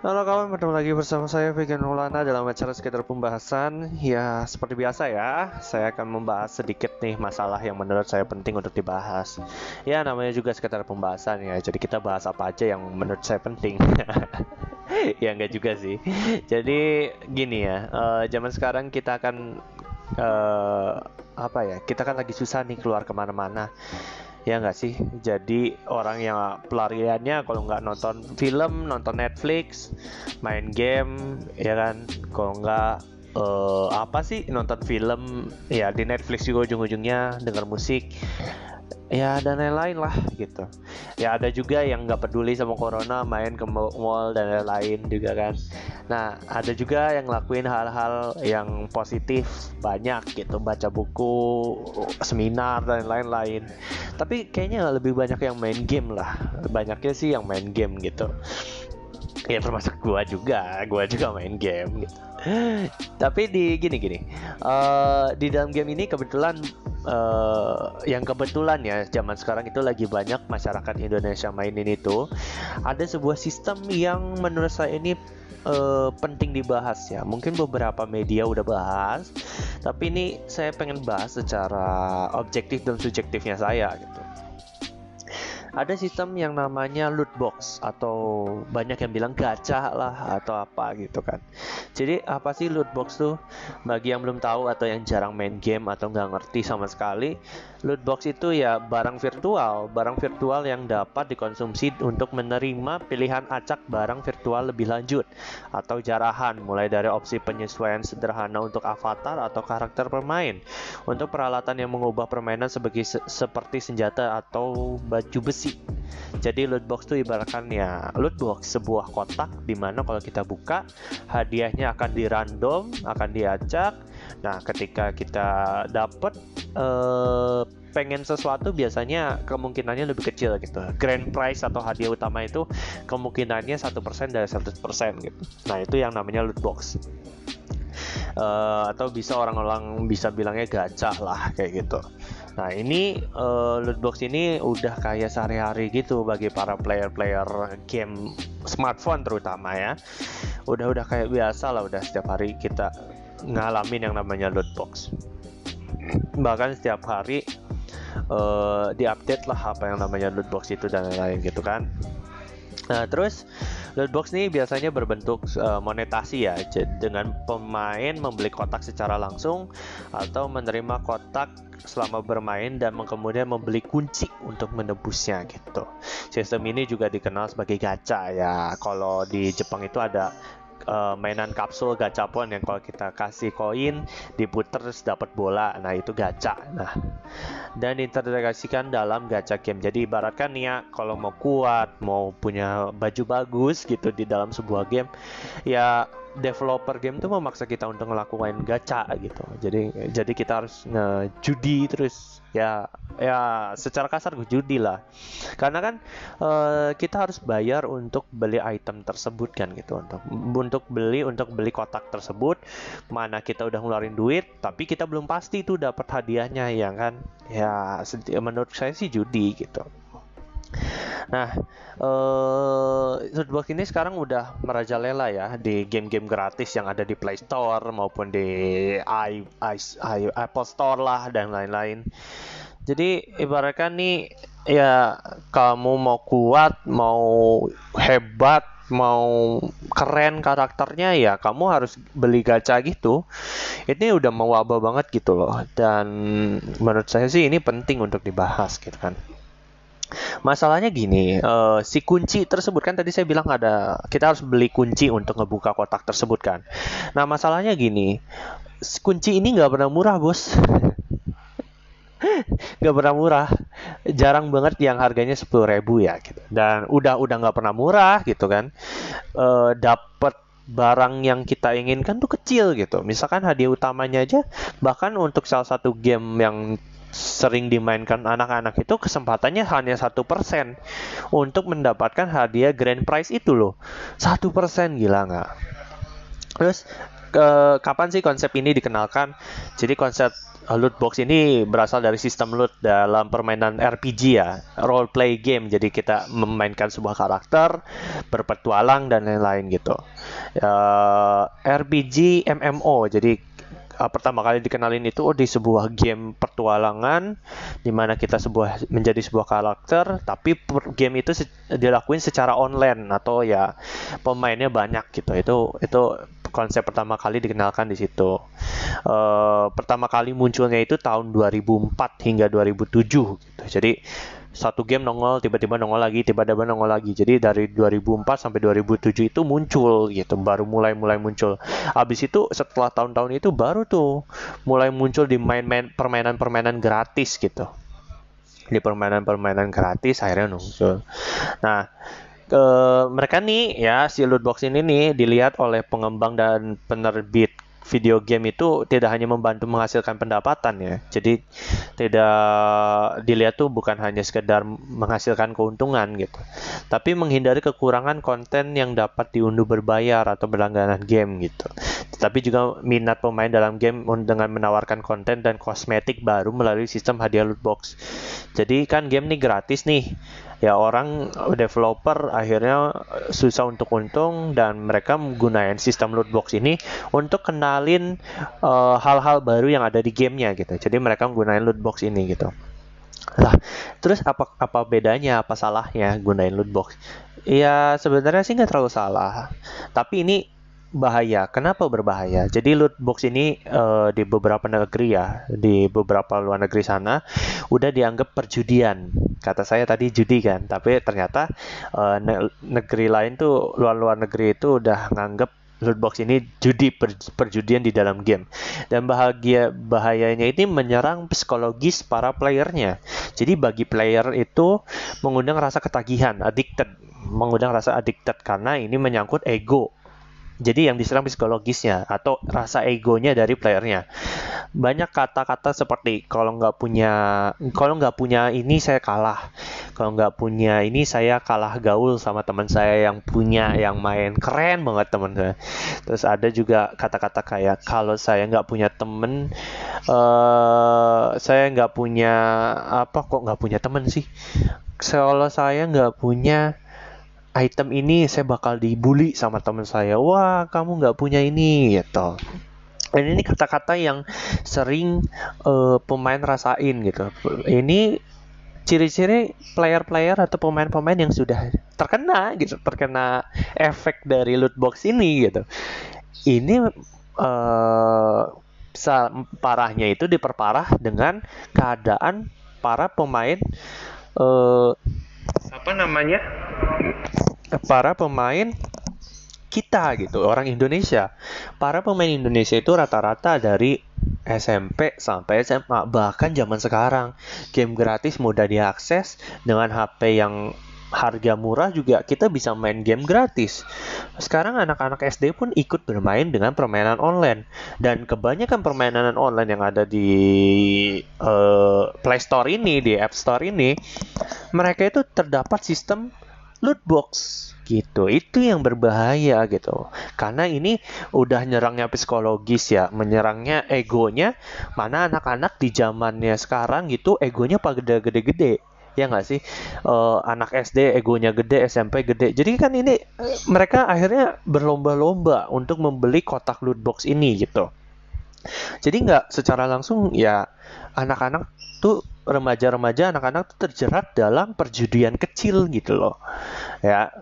Halo kawan, bertemu lagi bersama saya Vegan Maulana dalam acara sekitar pembahasan. Ya, seperti biasa ya, saya akan membahas sedikit nih masalah yang menurut saya penting untuk dibahas. Ya, namanya juga sekitar pembahasan ya, jadi kita bahas apa aja yang menurut saya penting. Ya, enggak juga sih. Jadi, gini ya, uh, zaman sekarang kita akan uh, Apa ya, kita kan lagi susah nih keluar ke mana-mana ya nggak sih? Jadi orang yang pelariannya kalau nggak nonton film nonton Netflix main game ya kan? Kalau nggak uh, apa sih? Nonton film ya di Netflix juga ujung-ujungnya dengar musik ya dan lain-lain lah gitu. Ya ada juga yang nggak peduli sama corona main ke mall dan lain-lain juga kan. Nah ada juga yang ngelakuin hal-hal yang positif banyak gitu. Baca buku seminar dan lain-lain tapi kayaknya lebih banyak yang main game lah. Banyaknya sih yang main game gitu. Ya termasuk gua juga. Gua juga main game gitu tapi di gini gini. Uh, di dalam game ini kebetulan uh, yang kebetulan ya zaman sekarang itu lagi banyak masyarakat Indonesia mainin itu. Ada sebuah sistem yang menurut saya ini uh, penting dibahas ya. Mungkin beberapa media udah bahas tapi ini saya pengen bahas secara objektif dan subjektifnya saya gitu. Ada sistem yang namanya loot box atau banyak yang bilang gacha lah atau apa gitu kan. Jadi apa sih loot box tuh? Bagi yang belum tahu atau yang jarang main game atau nggak ngerti sama sekali, loot box itu ya barang virtual, barang virtual yang dapat dikonsumsi untuk menerima pilihan acak barang virtual lebih lanjut atau jarahan mulai dari opsi penyesuaian sederhana untuk avatar atau karakter pemain, untuk peralatan yang mengubah permainan sebagai se seperti senjata atau baju besi. Jadi loot box itu ibaratkan ya loot box sebuah kotak di mana kalau kita buka hadiahnya akan dirandom, akan diacak. Nah, ketika kita dapat uh, pengen sesuatu biasanya kemungkinannya lebih kecil gitu. Grand prize atau hadiah utama itu kemungkinannya satu persen dari 100% gitu. Nah, itu yang namanya loot box. Uh, atau bisa orang-orang bisa bilangnya gacah lah kayak gitu. Nah ini uh, loot box ini udah kayak sehari-hari gitu bagi para player-player game smartphone terutama ya. Udah udah kayak biasa lah udah setiap hari kita ngalamin yang namanya loot box. Bahkan setiap hari uh, diupdate lah apa yang namanya loot box itu dan lain-lain gitu kan. Nah terus Lootbox ini biasanya berbentuk uh, monetasi ya, dengan pemain membeli kotak secara langsung atau menerima kotak selama bermain dan kemudian membeli kunci untuk menebusnya gitu. Sistem ini juga dikenal sebagai gacha ya. Kalau di Jepang itu ada uh, mainan kapsul gacapon yang kalau kita kasih koin diputer dapat bola. Nah itu gacha. Nah dan diintegrasikan dalam gacha game. Jadi ibaratkan ya kalau mau kuat mau punya baju bagus gitu di dalam sebuah game ya developer game tuh memaksa kita untuk ngelakuin gacha gitu. Jadi jadi kita harus ngejudi terus ya ya secara kasar gue judi lah. Karena kan uh, kita harus bayar untuk beli item tersebut kan gitu untuk untuk beli untuk beli kotak tersebut mana kita udah ngeluarin duit tapi kita belum pasti tuh dapat hadiahnya ya kan. Ya menurut saya sih judi gitu. Nah, uh, Lootbox ini sekarang udah merajalela ya di game-game gratis yang ada di Play Store maupun di i, i, i Apple Store lah dan lain-lain. Jadi ibaratkan nih ya kamu mau kuat, mau hebat, mau keren karakternya ya kamu harus beli gacha gitu. Ini udah mewabah banget gitu loh dan menurut saya sih ini penting untuk dibahas gitu kan. Masalahnya gini, uh, si kunci tersebut kan tadi saya bilang ada kita harus beli kunci untuk ngebuka kotak tersebut kan. Nah masalahnya gini, kunci ini nggak pernah murah bos. nggak pernah murah jarang banget yang harganya sepuluh ribu ya gitu dan udah udah nggak pernah murah gitu kan e, eh, dapat barang yang kita inginkan tuh kecil gitu misalkan hadiah utamanya aja bahkan untuk salah satu game yang sering dimainkan anak-anak itu kesempatannya hanya satu persen untuk mendapatkan hadiah grand prize itu loh satu persen gila nggak terus ke kapan sih konsep ini dikenalkan? Jadi konsep loot box ini berasal dari sistem loot dalam permainan RPG ya, role play game. Jadi kita memainkan sebuah karakter, berpetualang dan lain-lain gitu. Uh, RPG MMO. Jadi uh, pertama kali dikenalin itu oh, di sebuah game pertualangan di mana kita sebuah menjadi sebuah karakter tapi game itu se dilakuin secara online atau ya pemainnya banyak gitu itu itu konsep pertama kali dikenalkan di situ. Uh, pertama kali munculnya itu tahun 2004 hingga 2007 gitu. Jadi satu game nongol tiba-tiba nongol lagi tiba-tiba nongol lagi. Jadi dari 2004 sampai 2007 itu muncul gitu baru mulai mulai muncul. Habis itu setelah tahun-tahun itu baru tuh mulai muncul di main-main permainan-permainan gratis gitu. Di permainan-permainan gratis akhirnya muncul. Nah ke mereka nih ya si loot box ini nih dilihat oleh pengembang dan penerbit video game itu tidak hanya membantu menghasilkan pendapatan ya. Jadi tidak dilihat tuh bukan hanya sekedar menghasilkan keuntungan gitu. Tapi menghindari kekurangan konten yang dapat diunduh berbayar atau berlangganan game gitu. Tetapi juga minat pemain dalam game dengan menawarkan konten dan kosmetik baru melalui sistem hadiah loot box. Jadi kan game ini gratis nih ya orang developer akhirnya susah untuk untung dan mereka menggunakan sistem loot box ini untuk kenalin eh, hal-hal uh, baru yang ada di gamenya gitu. Jadi mereka menggunakan loot box ini gitu. Lah, terus apa apa bedanya, apa salahnya gunain loot box? Ya sebenarnya sih nggak terlalu salah. Tapi ini bahaya. Kenapa berbahaya? Jadi loot box ini uh, di beberapa negeri ya, di beberapa luar negeri sana udah dianggap perjudian. Kata saya tadi judi kan, tapi ternyata uh, ne negeri lain tuh luar-luar negeri itu udah nganggap loot box ini judi per, perjudian di dalam game dan bahagia bahayanya ini menyerang psikologis para playernya jadi bagi player itu mengundang rasa ketagihan addicted mengundang rasa addicted karena ini menyangkut ego jadi yang diserang psikologisnya atau rasa egonya dari playernya. Banyak kata-kata seperti kalau nggak punya kalau nggak punya ini saya kalah. Kalau nggak punya ini saya kalah gaul sama teman saya yang punya yang main keren banget teman saya. Terus ada juga kata-kata kayak kalau saya nggak punya temen uh, saya nggak punya apa kok nggak punya temen sih. Kalau saya nggak punya item ini saya bakal dibully sama teman saya. Wah, kamu nggak punya ini gitu. Dan ini kata-kata yang sering uh, pemain rasain gitu. Ini ciri-ciri player-player atau pemain-pemain yang sudah terkena gitu, terkena efek dari loot box ini gitu. Ini uh, parahnya itu diperparah dengan keadaan para pemain uh, apa namanya? Para pemain kita gitu orang Indonesia. Para pemain Indonesia itu rata-rata dari SMP sampai SMA bahkan zaman sekarang. Game gratis mudah diakses dengan HP yang harga murah juga kita bisa main game gratis. Sekarang anak-anak SD pun ikut bermain dengan permainan online. Dan kebanyakan permainan online yang ada di uh, Play Store ini, di App Store ini, mereka itu terdapat sistem loot box gitu. Itu yang berbahaya gitu. Karena ini udah nyerangnya psikologis ya. Menyerangnya egonya. Mana anak-anak di zamannya sekarang gitu egonya pada gede-gede ya nggak sih? Uh, anak SD egonya gede SMP gede. Jadi kan ini mereka akhirnya berlomba-lomba untuk membeli kotak loot box ini gitu. Jadi nggak secara langsung ya anak-anak tuh remaja-remaja anak-anak tuh terjerat dalam perjudian kecil gitu loh. Ya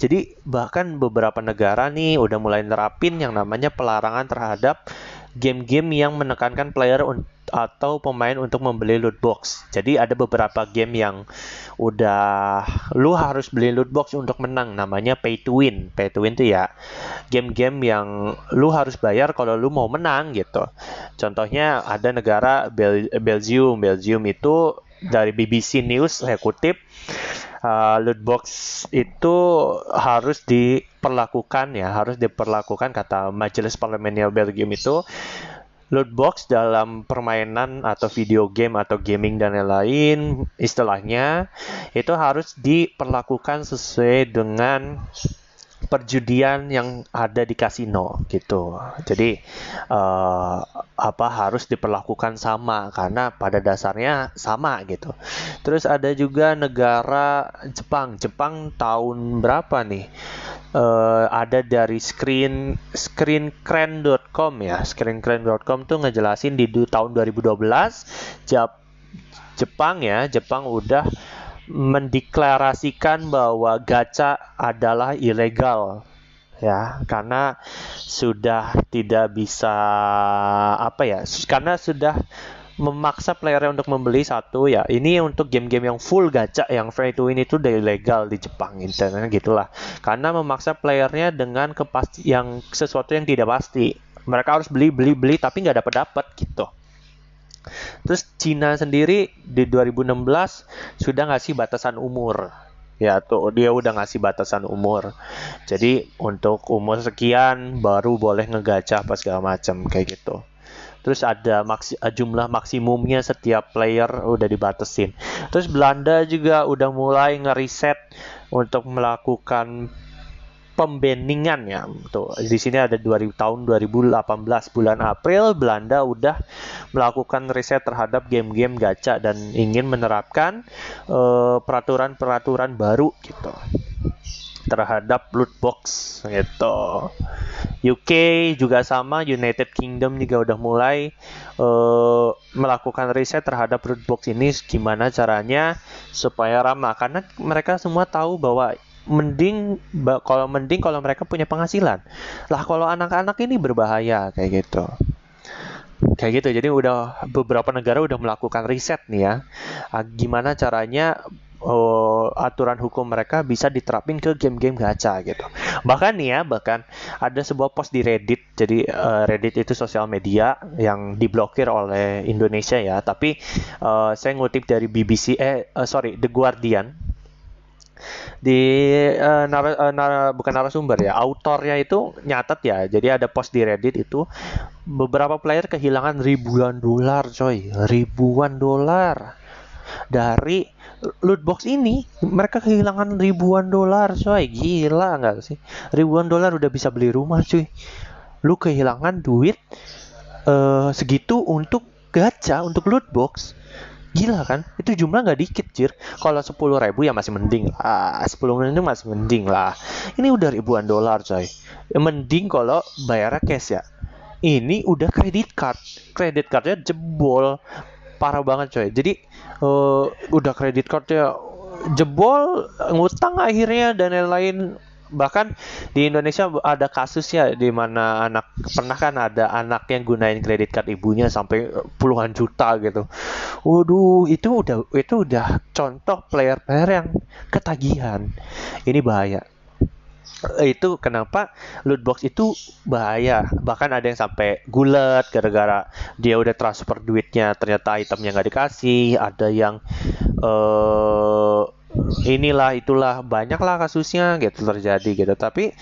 jadi bahkan beberapa negara nih udah mulai nerapin yang namanya pelarangan terhadap game-game yang menekankan player atau pemain untuk membeli loot box. Jadi ada beberapa game yang udah lu harus beli loot box untuk menang namanya pay to win. Pay to win tuh ya game-game yang lu harus bayar kalau lu mau menang gitu. Contohnya ada negara Bel Belgium. Belgium itu dari BBC News saya kutip uh, loot box itu harus diperlakukan ya, harus diperlakukan kata Majelis Parlementer Belgium itu loot box dalam permainan atau video game atau gaming dan lain-lain istilahnya itu harus diperlakukan sesuai dengan perjudian yang ada di kasino gitu. Jadi uh, apa harus diperlakukan sama karena pada dasarnya sama gitu. Terus ada juga negara Jepang. Jepang tahun berapa nih? Uh, ada dari screen screencran.com ya. Screencran.com tuh ngejelasin di tahun 2012 Jap Jepang ya, Jepang udah mendeklarasikan bahwa gacha adalah ilegal ya. Karena sudah tidak bisa apa ya karena sudah memaksa player untuk membeli satu ya. Ini untuk game-game yang full gacha yang free to win itu udah ilegal di Jepang internet gitulah. Karena memaksa playernya dengan kepasti yang sesuatu yang tidak pasti. Mereka harus beli beli beli tapi nggak dapat dapat gitu Terus Cina sendiri di 2016 sudah ngasih batasan umur. Ya tuh dia udah ngasih batasan umur. Jadi untuk umur sekian baru boleh ngegacha apa segala macam kayak gitu. Terus ada maksi, jumlah maksimumnya setiap player udah dibatasin. Terus Belanda juga udah mulai ngeriset untuk melakukan pembeningan ya. Tuh, di sini ada 2000 tahun 2018 bulan April Belanda udah melakukan riset terhadap game-game gacha dan ingin menerapkan eh, peraturan-peraturan uh, baru gitu terhadap loot box gitu. UK juga sama, United Kingdom juga udah mulai uh, melakukan riset terhadap loot box ini gimana caranya supaya ramah karena mereka semua tahu bahwa mending kalau mending kalau mereka punya penghasilan lah kalau anak-anak ini berbahaya kayak gitu kayak gitu jadi udah beberapa negara udah melakukan riset nih ya ah, gimana caranya uh, aturan hukum mereka bisa diterapin ke game-game gacha gitu. Bahkan nih ya, bahkan ada sebuah post di Reddit. Jadi uh, Reddit itu sosial media yang diblokir oleh Indonesia ya. Tapi uh, saya ngutip dari BBC eh uh, sorry The Guardian di uh, nara, uh, nara, bukan narasumber ya, autornya itu nyatat ya. Jadi ada post di Reddit itu beberapa player kehilangan ribuan dolar, coy, ribuan dolar dari loot box ini. Mereka kehilangan ribuan dolar, coy, gila nggak sih? Ribuan dolar udah bisa beli rumah, cuy. Lu kehilangan duit uh, segitu untuk gacha, untuk loot box Gila kan? Itu jumlah nggak dikit, Jir. Kalau sepuluh ribu ya masih mending lah. Sepuluh ribu masih mending lah. Ini udah ribuan dolar, coy. Mending kalau bayar cash ya. Ini udah kredit card. Kredit cardnya jebol. Parah banget, coy. Jadi, uh, udah kredit cardnya jebol, ngutang akhirnya, dan lain-lain bahkan di Indonesia ada kasus ya di mana anak pernah kan ada anak yang gunain kredit card ibunya sampai puluhan juta gitu. Waduh, itu udah itu udah contoh player-player yang ketagihan. Ini bahaya. Itu kenapa loot box itu bahaya. Bahkan ada yang sampai gulat gara-gara dia udah transfer duitnya ternyata itemnya nggak dikasih. Ada yang uh, inilah itulah banyaklah kasusnya gitu terjadi gitu tapi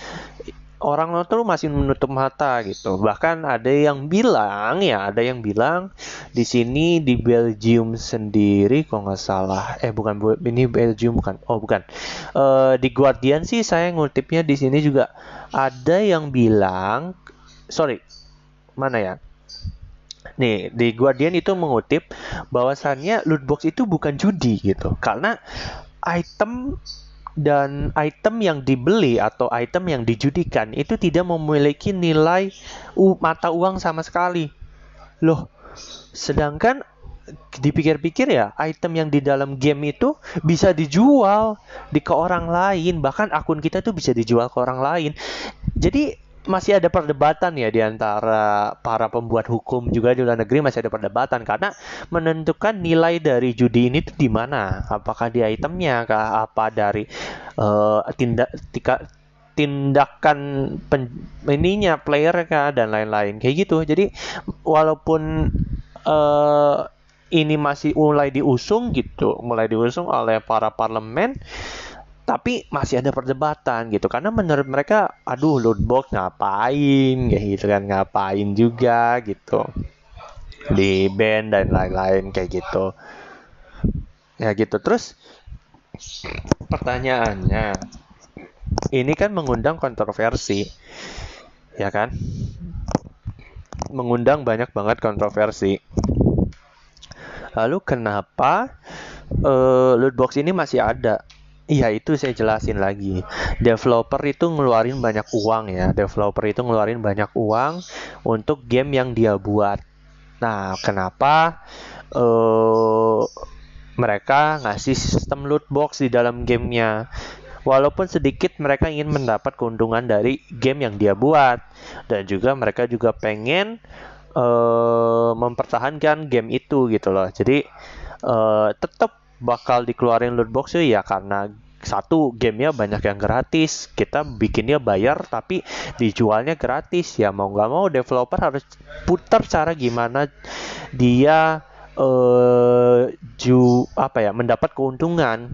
orang tuh masih menutup mata gitu. Bahkan ada yang bilang ya, ada yang bilang di sini di Belgium sendiri kok nggak salah. Eh bukan ini Belgium bukan. Oh bukan. Uh, di Guardian sih saya ngutipnya di sini juga ada yang bilang sorry mana ya? Nih, di Guardian itu mengutip bahwasannya loot box itu bukan judi gitu. Karena item dan item yang dibeli atau item yang dijudikan itu tidak memiliki nilai mata uang sama sekali. Loh, sedangkan dipikir-pikir ya, item yang di dalam game itu bisa dijual di ke orang lain, bahkan akun kita tuh bisa dijual ke orang lain. Jadi masih ada perdebatan ya di antara para pembuat hukum juga di luar negeri masih ada perdebatan. Karena menentukan nilai dari judi ini tuh di mana? Apakah di itemnya kah? Apa dari uh, tindak tika, tindakan pen, ininya player kah? Dan lain-lain. Kayak gitu. Jadi walaupun uh, ini masih mulai diusung gitu mulai diusung oleh para parlemen tapi masih ada perdebatan gitu. Karena menurut mereka aduh loot box ngapain? Kayak gitu kan ngapain juga? gitu. Di band dan lain-lain kayak gitu. Ya gitu. Terus pertanyaannya ini kan mengundang kontroversi ya kan? Mengundang banyak banget kontroversi. Lalu kenapa uh, loot box ini masih ada Iya itu saya jelasin lagi. Developer itu ngeluarin banyak uang ya. Developer itu ngeluarin banyak uang untuk game yang dia buat. Nah, kenapa uh, mereka ngasih sistem loot box di dalam gamenya? Walaupun sedikit mereka ingin mendapat keuntungan dari game yang dia buat dan juga mereka juga pengen uh, mempertahankan game itu gitu loh. Jadi uh, tetap bakal dikeluarin loot box ya karena satu gamenya banyak yang gratis kita bikinnya bayar tapi dijualnya gratis ya mau nggak mau developer harus putar cara gimana dia uh, ju apa ya mendapat keuntungan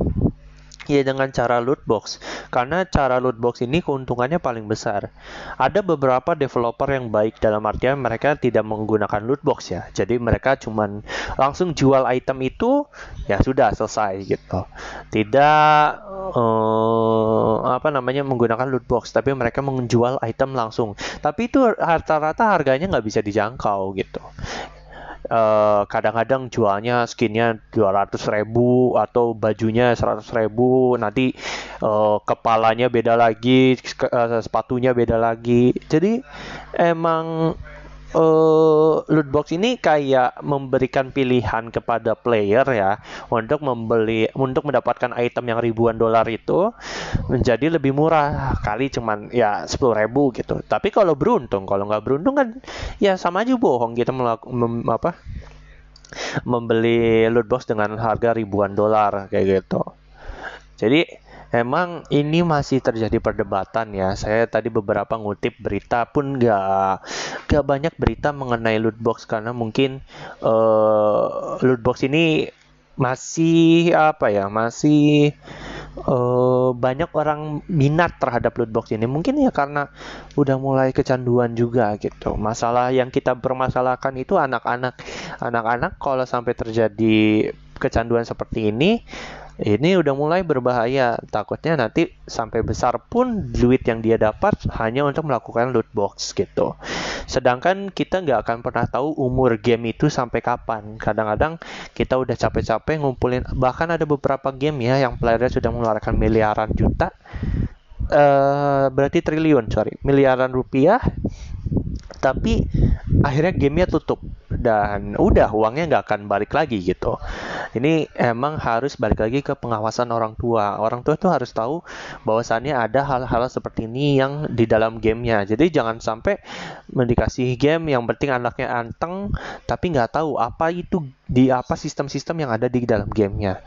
Ya dengan cara loot box. Karena cara loot box ini keuntungannya paling besar. Ada beberapa developer yang baik dalam artian mereka tidak menggunakan loot box ya. Jadi mereka cuman langsung jual item itu ya sudah selesai gitu. Tidak uh, apa namanya menggunakan loot box tapi mereka menjual item langsung. Tapi itu rata-rata harganya nggak bisa dijangkau gitu eh, kadang-kadang jualnya skinnya 200 ribu atau bajunya 100 ribu. Nanti uh, kepalanya beda lagi uh, sepatunya beda lagi. Jadi emang uh, loot box ini kayak memberikan pilihan kepada player ya untuk membeli untuk mendapatkan item yang ribuan dolar itu menjadi lebih murah. Kali cuman ya sepuluh ribu gitu. Tapi kalau beruntung kalau nggak beruntung kan ya sama aja bohong kita melakukan apa membeli loot box dengan harga ribuan dolar kayak gitu. Jadi Emang ini masih terjadi perdebatan ya. Saya tadi beberapa ngutip berita pun nggak nggak banyak berita mengenai loot box karena mungkin uh, loot box ini masih apa ya masih uh, banyak orang minat terhadap loot box ini. Mungkin ya karena udah mulai kecanduan juga gitu. Masalah yang kita permasalahkan itu anak-anak. Anak-anak kalau sampai terjadi kecanduan seperti ini ini udah mulai berbahaya. Takutnya nanti sampai besar pun duit yang dia dapat hanya untuk melakukan loot box gitu. Sedangkan kita nggak akan pernah tahu umur game itu sampai kapan. Kadang-kadang kita udah capek-capek ngumpulin. Bahkan ada beberapa game ya yang playernya sudah mengeluarkan miliaran juta. Uh, berarti triliun, sorry, miliaran rupiah tapi akhirnya gamenya tutup dan udah uangnya nggak akan balik lagi gitu. Ini emang harus balik lagi ke pengawasan orang tua. Orang tua tuh harus tahu bahwasannya ada hal-hal seperti ini yang di dalam gamenya. Jadi jangan sampai mendikasih game yang penting anaknya anteng tapi nggak tahu apa itu di apa sistem-sistem yang ada di dalam gamenya.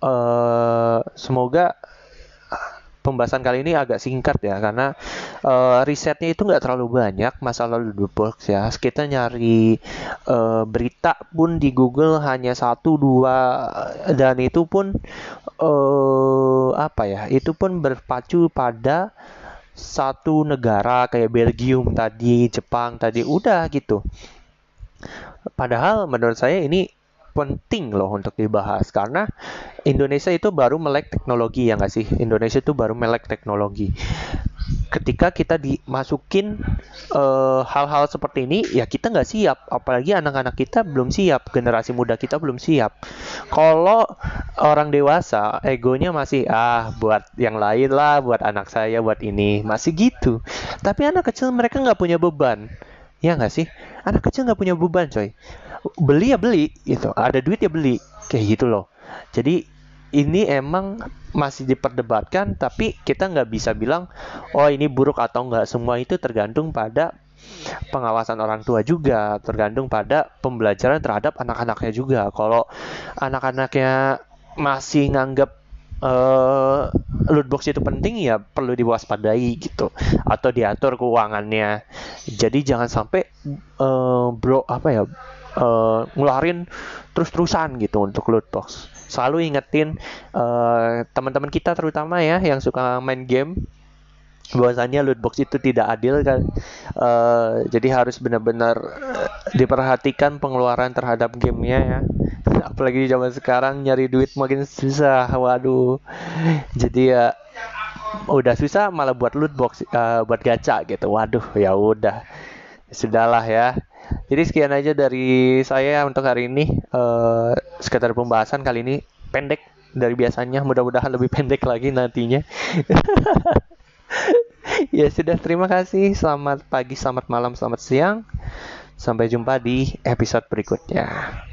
Uh, semoga pembahasan kali ini agak singkat ya karena uh, risetnya itu nggak terlalu banyak masalah box ya. Kita nyari uh, berita pun di Google hanya satu dua dan itu pun uh, apa ya itu pun berpacu pada satu negara kayak Belgium tadi Jepang tadi udah gitu. Padahal menurut saya ini penting loh untuk dibahas. Karena Indonesia itu baru melek teknologi ya nggak sih? Indonesia itu baru melek teknologi. Ketika kita dimasukin eh, hal-hal seperti ini ya kita nggak siap. Apalagi anak-anak kita belum siap. Generasi muda kita belum siap. Kalau orang dewasa egonya masih ah buat yang lain lah buat anak saya buat ini. Masih gitu. Tapi anak kecil mereka nggak punya beban. Ya nggak sih? Anak kecil nggak punya beban coy beli ya beli gitu. Ada duit ya beli kayak gitu loh. Jadi ini emang masih diperdebatkan tapi kita nggak bisa bilang oh ini buruk atau nggak. Semua itu tergantung pada pengawasan orang tua juga tergantung pada pembelajaran terhadap anak-anaknya juga. Kalau anak-anaknya masih nganggap uh, loot box itu penting ya perlu diwaspadai gitu. Atau diatur keuangannya. Jadi jangan sampai uh, bro apa ya uh, ngeluarin terus-terusan gitu untuk loot box. Selalu ingetin uh, teman-teman kita terutama ya yang suka main game bahwasannya loot box itu tidak adil kan. Uh, jadi harus benar-benar diperhatikan pengeluaran terhadap gamenya ya. Apalagi di zaman sekarang nyari duit makin susah. Waduh. Jadi ya udah susah malah buat loot box uh, buat gacha gitu waduh ya udah sudahlah ya jadi sekian aja dari saya untuk hari ini. Uh, sekitar pembahasan kali ini pendek dari biasanya. Mudah-mudahan lebih pendek lagi nantinya. Ya sudah terima kasih. Selamat pagi selamat malam selamat siang. Sampai jumpa di episode berikutnya